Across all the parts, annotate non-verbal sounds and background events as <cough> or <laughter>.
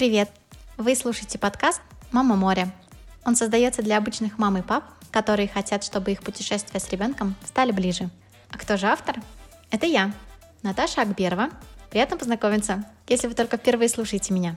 Привет! Вы слушаете подкаст «Мама море». Он создается для обычных мам и пап, которые хотят, чтобы их путешествия с ребенком стали ближе. А кто же автор? Это я, Наташа Акберова. Приятно познакомиться, если вы только впервые слушаете меня.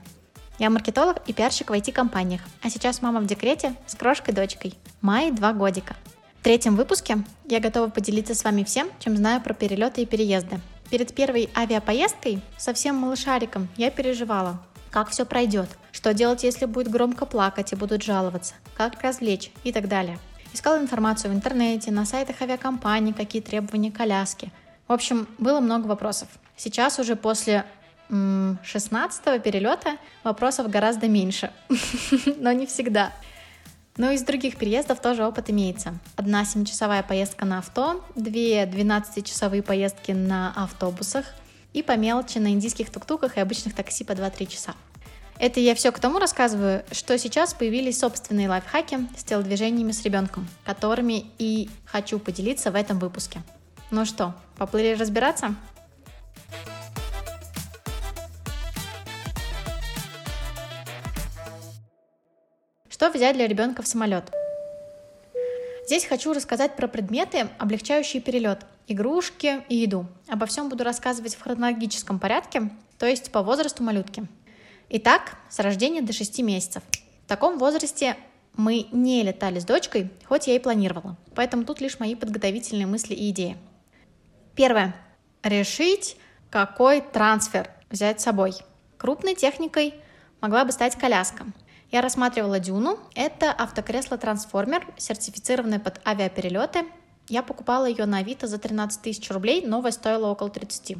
Я маркетолог и пиарщик в IT-компаниях, а сейчас мама в декрете с крошкой-дочкой. Майе два годика. В третьем выпуске я готова поделиться с вами всем, чем знаю про перелеты и переезды. Перед первой авиапоездкой совсем малышариком я переживала, как все пройдет, что делать, если будет громко плакать и будут жаловаться, как развлечь и так далее. Искала информацию в интернете, на сайтах авиакомпаний, какие требования коляски. В общем, было много вопросов. Сейчас уже после 16 перелета вопросов гораздо меньше, <laughs> но не всегда. Но из других переездов тоже опыт имеется. Одна 7-часовая поездка на авто, две 12-часовые поездки на автобусах – и по мелочи на индийских тук-туках и обычных такси по 2-3 часа. Это я все к тому рассказываю, что сейчас появились собственные лайфхаки с телодвижениями с ребенком, которыми и хочу поделиться в этом выпуске. Ну что, поплыли разбираться? Что взять для ребенка в самолет? Здесь хочу рассказать про предметы, облегчающие перелет, игрушки и еду. Обо всем буду рассказывать в хронологическом порядке, то есть по возрасту малютки. Итак, с рождения до 6 месяцев. В таком возрасте мы не летали с дочкой, хоть я и планировала. Поэтому тут лишь мои подготовительные мысли и идеи. Первое. Решить, какой трансфер взять с собой. Крупной техникой могла бы стать коляска. Я рассматривала Дюну. Это автокресло-трансформер, сертифицированное под авиаперелеты. Я покупала ее на Авито за 13 тысяч рублей, новая стоила около 30.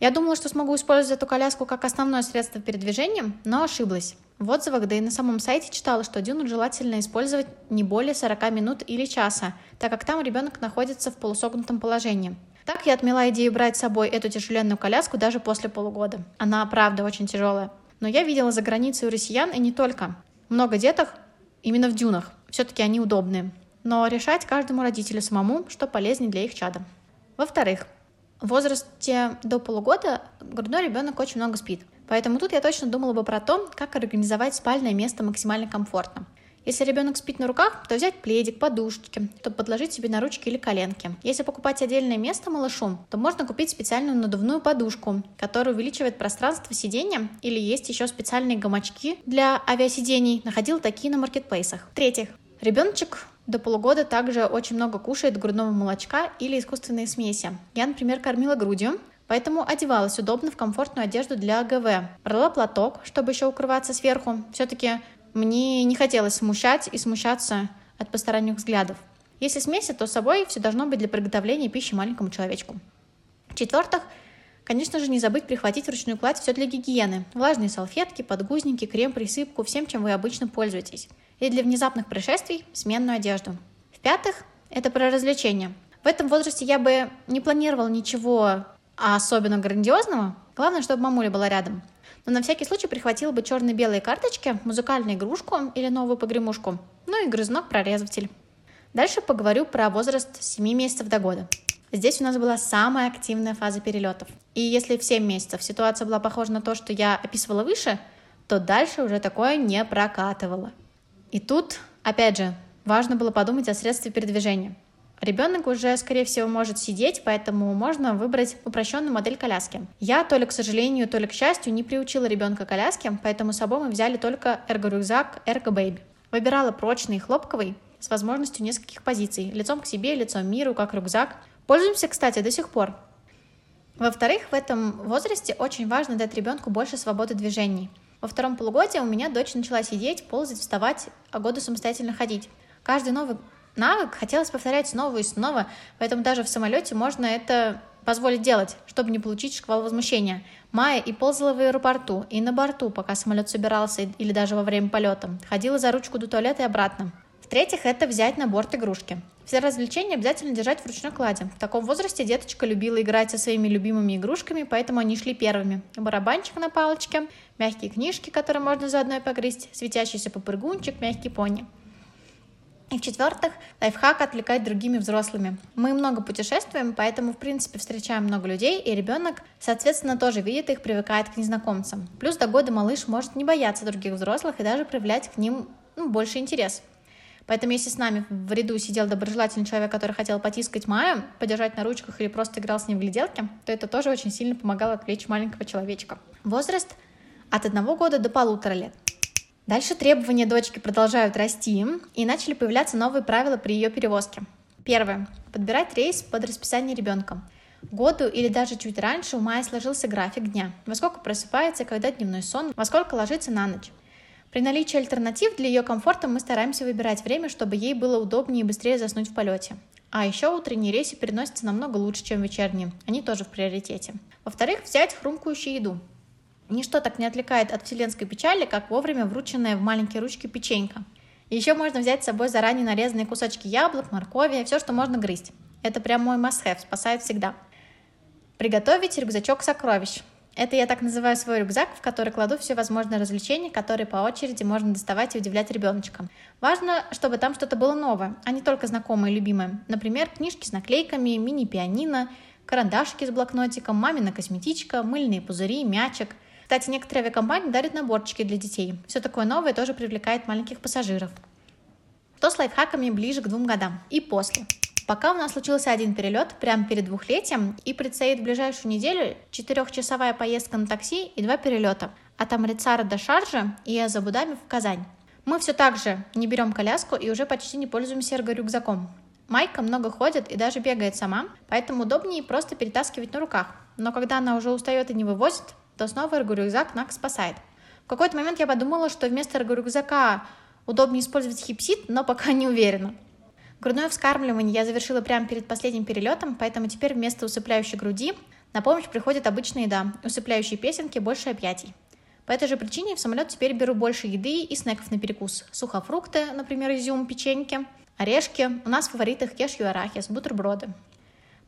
Я думала, что смогу использовать эту коляску как основное средство передвижения, но ошиблась. В отзывах, да и на самом сайте читала, что дюну желательно использовать не более 40 минут или часа, так как там ребенок находится в полусогнутом положении. Так я отмела идею брать с собой эту тяжеленную коляску даже после полугода. Она, правда, очень тяжелая. Но я видела за границей у россиян и не только много деток именно в дюнах. Все-таки они удобные. Но решать каждому родителю самому, что полезнее для их чада. Во-вторых, в возрасте до полугода грудной ребенок очень много спит. Поэтому тут я точно думала бы про то, как организовать спальное место максимально комфортно. Если ребенок спит на руках, то взять пледик, подушечки, чтобы подложить себе на ручки или коленки. Если покупать отдельное место малышу, то можно купить специальную надувную подушку, которая увеличивает пространство сидения, или есть еще специальные гамачки для авиасидений. Находил такие на маркетплейсах. В-третьих, ребеночек до полугода также очень много кушает грудного молочка или искусственные смеси. Я, например, кормила грудью, Поэтому одевалась удобно в комфортную одежду для АГВ. Брала платок, чтобы еще укрываться сверху. Все-таки мне не хотелось смущать и смущаться от посторонних взглядов. Если смеси, то с собой все должно быть для приготовления пищи маленькому человечку. В-четвертых, конечно же, не забыть прихватить вручную кладь все для гигиены. Влажные салфетки, подгузники, крем, присыпку, всем, чем вы обычно пользуетесь. И для внезапных происшествий сменную одежду. В-пятых, это про развлечения. В этом возрасте я бы не планировала ничего особенно грандиозного. Главное, чтобы мамуля была рядом. Но на всякий случай прихватила бы черно-белые карточки, музыкальную игрушку или новую погремушку, ну и грызунок-прорезыватель. Дальше поговорю про возраст с 7 месяцев до года. Здесь у нас была самая активная фаза перелетов. И если в 7 месяцев ситуация была похожа на то, что я описывала выше, то дальше уже такое не прокатывало. И тут, опять же, важно было подумать о средстве передвижения. Ребенок уже, скорее всего, может сидеть, поэтому можно выбрать упрощенную модель коляски. Я то ли, к сожалению, то ли, к счастью, не приучила ребенка коляске, поэтому с собой мы взяли только эрго-рюкзак Ergo Baby. Выбирала прочный и хлопковый, с возможностью нескольких позиций, лицом к себе, лицом миру, как рюкзак. Пользуемся, кстати, до сих пор. Во-вторых, в этом возрасте очень важно дать ребенку больше свободы движений. Во втором полугодии у меня дочь начала сидеть, ползать, вставать, а году самостоятельно ходить. Каждый новый навык хотелось повторять снова и снова, поэтому даже в самолете можно это позволить делать, чтобы не получить шквал возмущения. Майя и ползала в аэропорту, и на борту, пока самолет собирался, или даже во время полета. Ходила за ручку до туалета и обратно. В-третьих, это взять на борт игрушки. Все развлечения обязательно держать в ручной кладе. В таком возрасте деточка любила играть со своими любимыми игрушками, поэтому они шли первыми. Барабанчик на палочке, мягкие книжки, которые можно заодно и погрызть, светящийся попрыгунчик, мягкий пони. И в-четвертых, лайфхак отвлекать другими взрослыми. Мы много путешествуем, поэтому, в принципе, встречаем много людей, и ребенок, соответственно, тоже видит их, привыкает к незнакомцам. Плюс до года малыш может не бояться других взрослых и даже проявлять к ним ну, больше интерес. Поэтому если с нами в ряду сидел доброжелательный человек, который хотел потискать Майю, подержать на ручках или просто играл с ним в гляделки, то это тоже очень сильно помогало отвлечь маленького человечка. Возраст от одного года до полутора лет. Дальше требования дочки продолжают расти, и начали появляться новые правила при ее перевозке. Первое. Подбирать рейс под расписание ребенка. Году или даже чуть раньше у Майи сложился график дня. Во сколько просыпается, когда дневной сон, во сколько ложится на ночь. При наличии альтернатив для ее комфорта мы стараемся выбирать время, чтобы ей было удобнее и быстрее заснуть в полете. А еще утренние рейсы переносятся намного лучше, чем вечерние. Они тоже в приоритете. Во-вторых, взять хрумкающую еду. Ничто так не отвлекает от вселенской печали, как вовремя врученная в маленькие ручки печенька. Еще можно взять с собой заранее нарезанные кусочки яблок, моркови, все, что можно грызть. Это прям мой must-have, спасает всегда. Приготовить рюкзачок сокровищ. Это я так называю свой рюкзак, в который кладу все возможные развлечения, которые по очереди можно доставать и удивлять ребеночка. Важно, чтобы там что-то было новое, а не только знакомое и любимое. Например, книжки с наклейками, мини-пианино, карандашики с блокнотиком, мамина косметичка, мыльные пузыри, мячик. Кстати, некоторые авиакомпании дарят наборчики для детей. Все такое новое тоже привлекает маленьких пассажиров. То с лайфхаками ближе к двум годам и после. Пока у нас случился один перелет прямо перед двухлетием, и предстоит в ближайшую неделю четырехчасовая поездка на такси и два перелета от Амрицара до Шаржа и из Абу-Даби в Казань. Мы все так же не берем коляску и уже почти не пользуемся эрго-рюкзаком. Майка много ходит и даже бегает сама, поэтому удобнее просто перетаскивать на руках. Но когда она уже устает и не вывозит, то снова эрго-рюкзак нас спасает. В какой-то момент я подумала, что вместо эрго-рюкзака удобнее использовать хипсит, но пока не уверена. Грудное вскармливание я завершила прямо перед последним перелетом, поэтому теперь вместо усыпляющей груди на помощь приходит обычная еда, усыпляющие песенки, больше объятий. По этой же причине в самолет теперь беру больше еды и снеков на перекус. Сухофрукты, например, изюм, печеньки, орешки. У нас в фаворитах кешью арахис, бутерброды.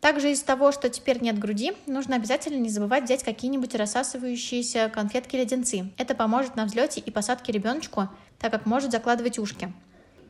Также из-за того, что теперь нет груди, нужно обязательно не забывать взять какие-нибудь рассасывающиеся конфетки-леденцы. Это поможет на взлете и посадке ребеночку, так как может закладывать ушки.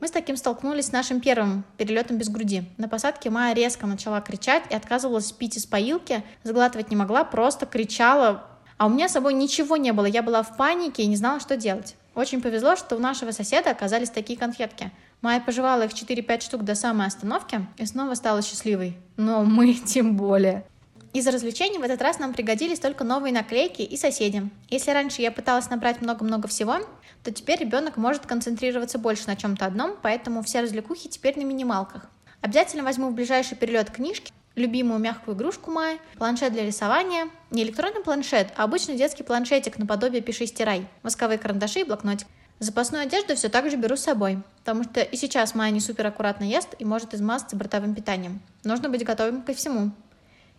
Мы с таким столкнулись с нашим первым перелетом без груди. На посадке Майя резко начала кричать и отказывалась пить из поилки, сглатывать не могла, просто кричала. А у меня с собой ничего не было, я была в панике и не знала, что делать. Очень повезло, что у нашего соседа оказались такие конфетки. Майя пожевала их 4-5 штук до самой остановки и снова стала счастливой. Но мы <laughs> тем более. Из развлечений в этот раз нам пригодились только новые наклейки и соседи. Если раньше я пыталась набрать много-много всего, то теперь ребенок может концентрироваться больше на чем-то одном, поэтому все развлекухи теперь на минималках. Обязательно возьму в ближайший перелет книжки, любимую мягкую игрушку Майи, планшет для рисования, не электронный планшет, а обычный детский планшетик наподобие «Пиши-стирай», восковые карандаши и блокнотик. Запасную одежду все так же беру с собой, потому что и сейчас Майя не супер аккуратно ест и может измазаться бортовым питанием. Нужно быть готовым ко всему.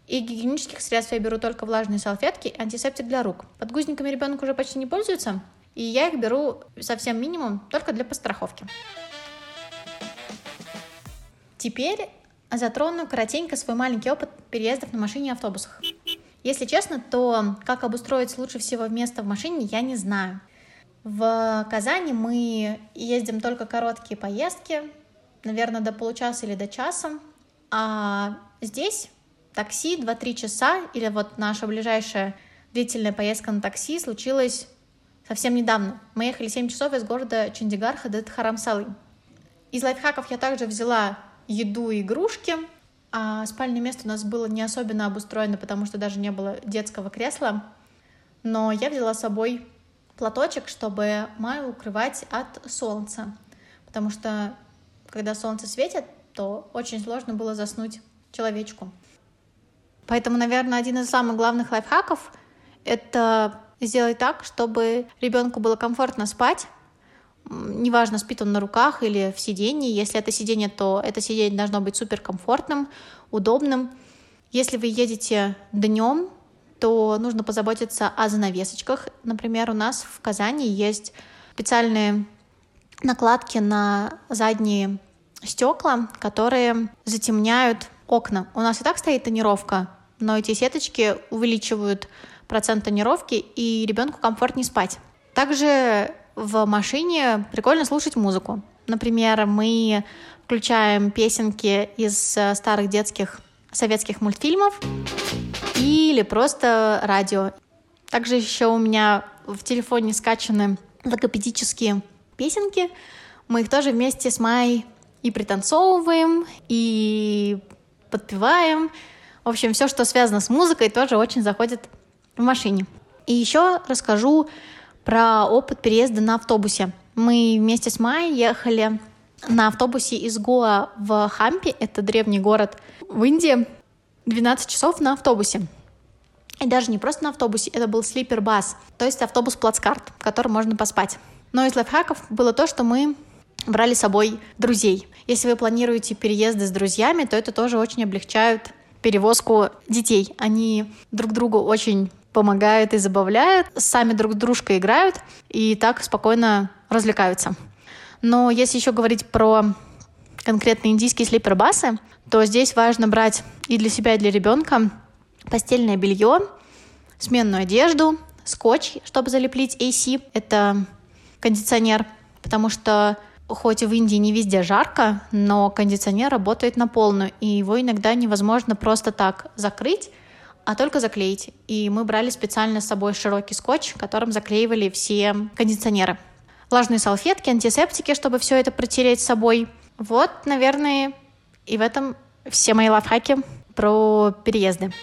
И гигиенических средств я беру только влажные салфетки и антисептик для рук. Подгузниками ребенок уже почти не пользуется, и я их беру совсем минимум, только для постраховки. Теперь затрону коротенько свой маленький опыт переездов на машине и автобусах. Если честно, то как обустроить лучше всего место в машине, я не знаю. В Казани мы ездим только короткие поездки, наверное, до получаса или до часа. А здесь такси 2-3 часа, или вот наша ближайшая длительная поездка на такси случилась совсем недавно. Мы ехали 7 часов из города Чандигарха до Тхарамсалы. Из лайфхаков я также взяла еду и игрушки, а спальное место у нас было не особенно обустроено, потому что даже не было детского кресла. Но я взяла с собой платочек, чтобы Маю укрывать от солнца, потому что когда солнце светит, то очень сложно было заснуть человечку. Поэтому, наверное, один из самых главных лайфхаков — это сделать так, чтобы ребенку было комфортно спать. Неважно, спит он на руках или в сидении. Если это сиденье, то это сиденье должно быть суперкомфортным, удобным. Если вы едете днем, то нужно позаботиться о занавесочках. Например, у нас в Казани есть специальные накладки на задние стекла, которые затемняют окна. У нас и так стоит тонировка, но эти сеточки увеличивают процент тонировки, и ребенку комфортнее спать. Также в машине прикольно слушать музыку. Например, мы включаем песенки из э, старых детских советских мультфильмов или просто радио. Также еще у меня в телефоне скачаны логопедические песенки. Мы их тоже вместе с Майей и пританцовываем, и подпеваем. В общем, все, что связано с музыкой, тоже очень заходит в машине. И еще расскажу про опыт переезда на автобусе. Мы вместе с Майей ехали на автобусе из Гоа в Хампи, это древний город в Индии, 12 часов на автобусе. И даже не просто на автобусе, это был слипер-бас, то есть автобус-плацкарт, в котором можно поспать. Но из лайфхаков было то, что мы брали с собой друзей. Если вы планируете переезды с друзьями, то это тоже очень облегчает перевозку детей. Они друг другу очень помогают и забавляют, сами друг с дружкой играют и так спокойно развлекаются. Но если еще говорить про конкретно индийские слипербасы, то здесь важно брать и для себя, и для ребенка постельное белье, сменную одежду, скотч, чтобы залеплить AC, это кондиционер, потому что хоть в Индии не везде жарко, но кондиционер работает на полную, и его иногда невозможно просто так закрыть, а только заклеить. И мы брали специально с собой широкий скотч, которым заклеивали все кондиционеры. Влажные салфетки, антисептики, чтобы все это протереть с собой. Вот, наверное, и в этом все мои лайфхаки про переезды.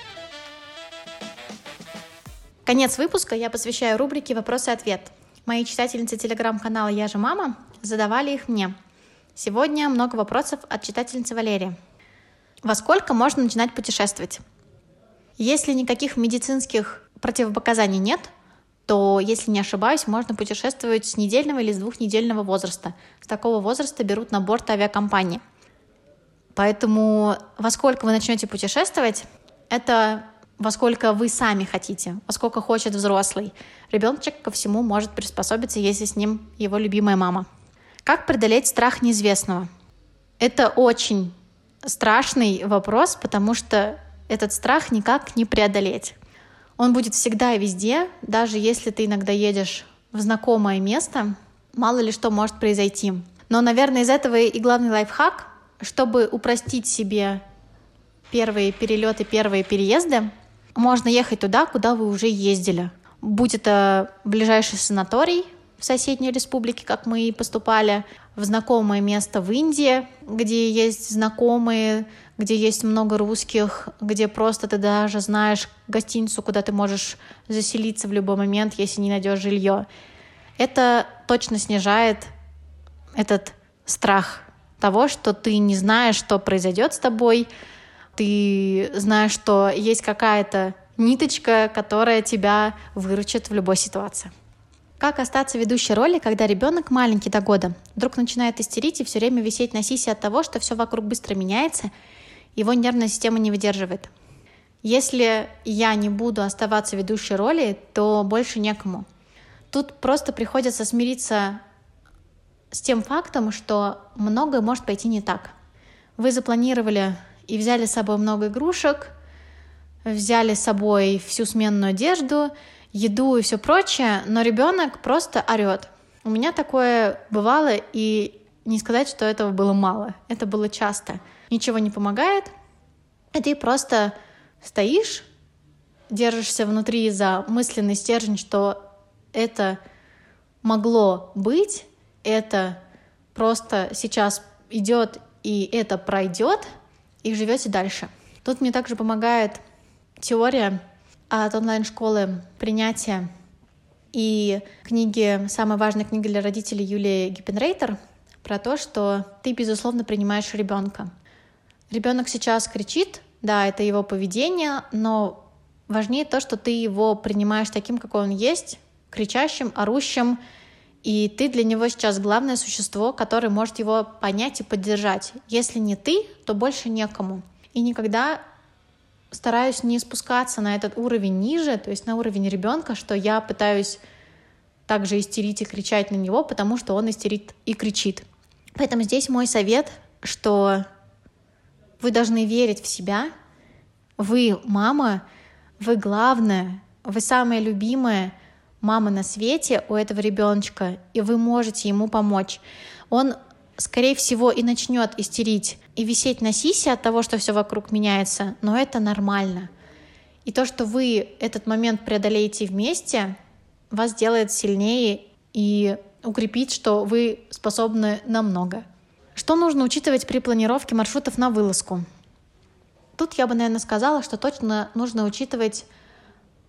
Конец выпуска я посвящаю рубрике «Вопрос и ответ». Мои читательницы телеграм-канала «Я же мама» задавали их мне. Сегодня много вопросов от читательницы Валерии. Во сколько можно начинать путешествовать? Если никаких медицинских противопоказаний нет, то, если не ошибаюсь, можно путешествовать с недельного или с двухнедельного возраста. С такого возраста берут на борт авиакомпании. Поэтому во сколько вы начнете путешествовать, это во сколько вы сами хотите, во сколько хочет взрослый. Ребеночек ко всему может приспособиться, если с ним его любимая мама. Как преодолеть страх неизвестного? Это очень страшный вопрос, потому что этот страх никак не преодолеть. Он будет всегда и везде, даже если ты иногда едешь в знакомое место, мало ли что может произойти. Но, наверное, из этого и главный лайфхак, чтобы упростить себе первые перелеты, первые переезды, можно ехать туда, куда вы уже ездили. Будь это ближайший санаторий в соседней республике, как мы и поступали, в знакомое место в Индии, где есть знакомые, где есть много русских, где просто ты даже знаешь гостиницу, куда ты можешь заселиться в любой момент, если не найдешь жилье. Это точно снижает этот страх того, что ты не знаешь, что произойдет с тобой, ты знаешь, что есть какая-то ниточка, которая тебя выручит в любой ситуации. Как остаться ведущей роли, когда ребенок маленький до года, вдруг начинает истерить и все время висеть на сисе от того, что все вокруг быстро меняется, его нервная система не выдерживает. Если я не буду оставаться ведущей роли, то больше некому. Тут просто приходится смириться с тем фактом, что многое может пойти не так. Вы запланировали и взяли с собой много игрушек, взяли с собой всю сменную одежду, еду и все прочее, но ребенок просто орет. У меня такое бывало, и не сказать, что этого было мало. Это было часто. Ничего не помогает, и ты просто стоишь, держишься внутри за мысленный стержень, что это могло быть, это просто сейчас идет и это пройдет, и живете дальше. Тут мне также помогает теория от онлайн-школы принятия и книги, самая важная книга для родителей Юлии Гиппенрейтер про то, что ты, безусловно, принимаешь ребенка. Ребенок сейчас кричит, да, это его поведение, но важнее то, что ты его принимаешь таким, какой он есть, кричащим, орущим, и ты для него сейчас главное существо, которое может его понять и поддержать. Если не ты, то больше некому. И никогда стараюсь не спускаться на этот уровень ниже, то есть на уровень ребенка, что я пытаюсь также истерить и кричать на него, потому что он истерит и кричит. Поэтому здесь мой совет, что вы должны верить в себя, вы мама, вы главная, вы самая любимая, мама на свете у этого ребеночка, и вы можете ему помочь. Он скорее всего, и начнет истерить и висеть на сисе от того, что все вокруг меняется, но это нормально. И то, что вы этот момент преодолеете вместе, вас делает сильнее и укрепит, что вы способны на много. Что нужно учитывать при планировке маршрутов на вылазку? Тут я бы, наверное, сказала, что точно нужно учитывать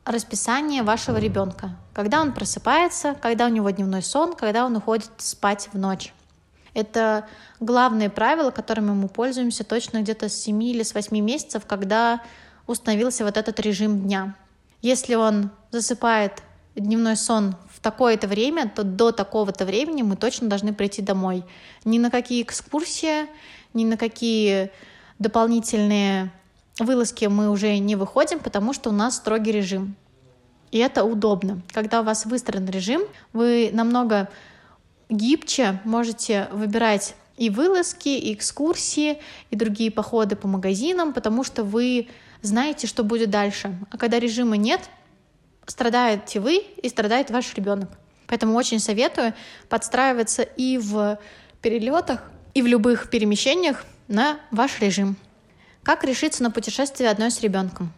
расписание вашего ребенка. Когда он просыпается, когда у него дневной сон, когда он уходит спать в ночь. Это главные правила, которыми мы пользуемся точно где-то с 7 или с 8 месяцев, когда установился вот этот режим дня. Если он засыпает дневной сон в такое-то время, то до такого-то времени мы точно должны прийти домой. Ни на какие экскурсии, ни на какие дополнительные вылазки мы уже не выходим, потому что у нас строгий режим. И это удобно. Когда у вас выстроен режим, вы намного гибче можете выбирать и вылазки, и экскурсии, и другие походы по магазинам, потому что вы знаете, что будет дальше. А когда режима нет, страдаете вы и страдает ваш ребенок. Поэтому очень советую подстраиваться и в перелетах, и в любых перемещениях на ваш режим. Как решиться на путешествие одной с ребенком?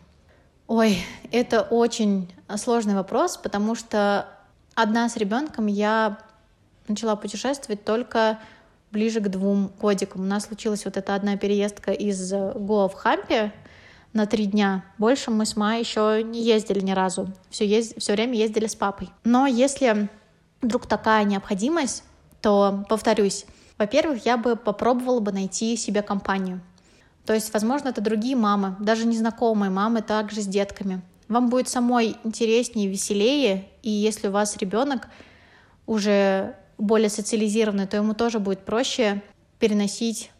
Ой, это очень сложный вопрос, потому что одна с ребенком я начала путешествовать только ближе к двум годикам. У нас случилась вот эта одна переездка из Гоа в Хампе на три дня. Больше мы с Майей еще не ездили ни разу. Все, езд... все время ездили с папой. Но если вдруг такая необходимость, то, повторюсь, во-первых, я бы попробовала бы найти себе компанию. То есть, возможно, это другие мамы, даже незнакомые мамы, также с детками. Вам будет самой интереснее, веселее, и если у вас ребенок уже более социализированный, то ему тоже будет проще переносить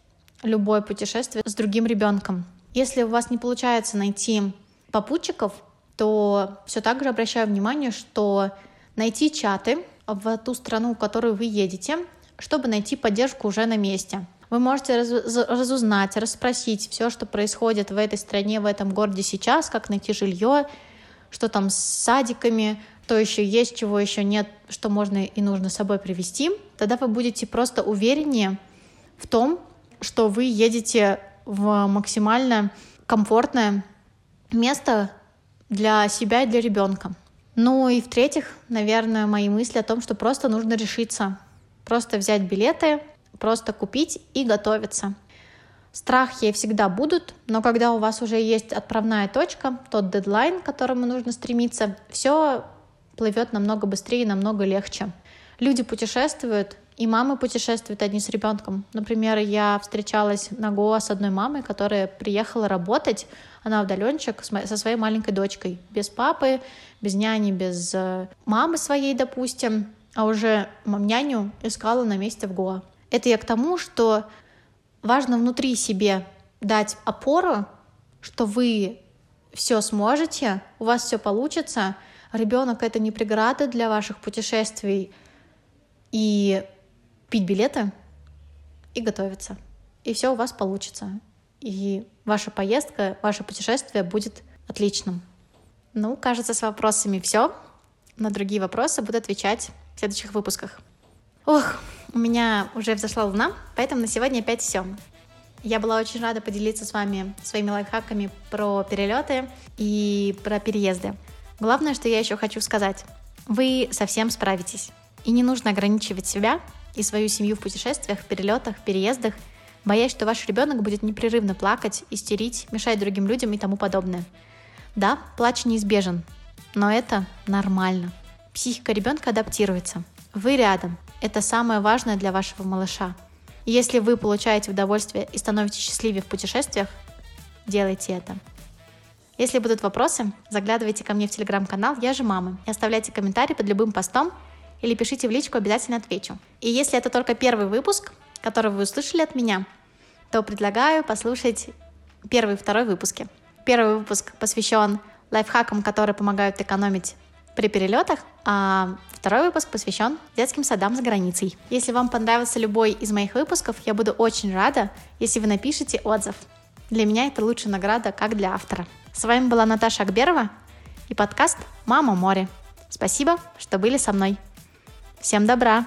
любое путешествие с другим ребенком. Если у вас не получается найти попутчиков, то все так же обращаю внимание, что найти чаты в ту страну, в которую вы едете, чтобы найти поддержку уже на месте. Вы можете раз, разузнать, расспросить все, что происходит в этой стране, в этом городе сейчас, как найти жилье, что там с садиками, то еще есть, чего еще нет, что можно и нужно с собой привезти, тогда вы будете просто увереннее в том, что вы едете в максимально комфортное место для себя и для ребенка. Ну и в-третьих, наверное, мои мысли о том, что просто нужно решиться, просто взять билеты, просто купить и готовиться. Страхи всегда будут, но когда у вас уже есть отправная точка, тот дедлайн, к которому нужно стремиться, все плывет намного быстрее и намного легче. Люди путешествуют, и мамы путешествуют одни с ребенком. Например, я встречалась на Гоа с одной мамой, которая приехала работать, она удаленщик со своей маленькой дочкой, без папы, без няни, без э, мамы своей, допустим, а уже няню искала на месте в Гоа. Это я к тому, что важно внутри себе дать опору, что вы все сможете, у вас все получится, ребенок это не преграда для ваших путешествий, и пить билеты и готовиться. И все у вас получится. И ваша поездка, ваше путешествие будет отличным. Ну, кажется, с вопросами все. На другие вопросы буду отвечать в следующих выпусках. Ох, у меня уже взошла луна, поэтому на сегодня опять все. Я была очень рада поделиться с вами своими лайфхаками про перелеты и про переезды. Главное, что я еще хочу сказать. Вы совсем справитесь. И не нужно ограничивать себя и свою семью в путешествиях, перелетах, переездах, боясь, что ваш ребенок будет непрерывно плакать, истерить, мешать другим людям и тому подобное. Да, плач неизбежен, но это нормально. Психика ребенка адаптируется. Вы рядом. Это самое важное для вашего малыша. Если вы получаете удовольствие и становитесь счастливее в путешествиях, делайте это. Если будут вопросы, заглядывайте ко мне в телеграм-канал «Я же мама» и оставляйте комментарии под любым постом или пишите в личку, обязательно отвечу. И если это только первый выпуск, который вы услышали от меня, то предлагаю послушать первый и второй выпуски. Первый выпуск посвящен лайфхакам, которые помогают экономить при перелетах, а второй выпуск посвящен детским садам за границей. Если вам понравился любой из моих выпусков, я буду очень рада, если вы напишите отзыв. Для меня это лучшая награда, как для автора. С вами была Наташа Акберова и подкаст «Мама море». Спасибо, что были со мной. Всем добра!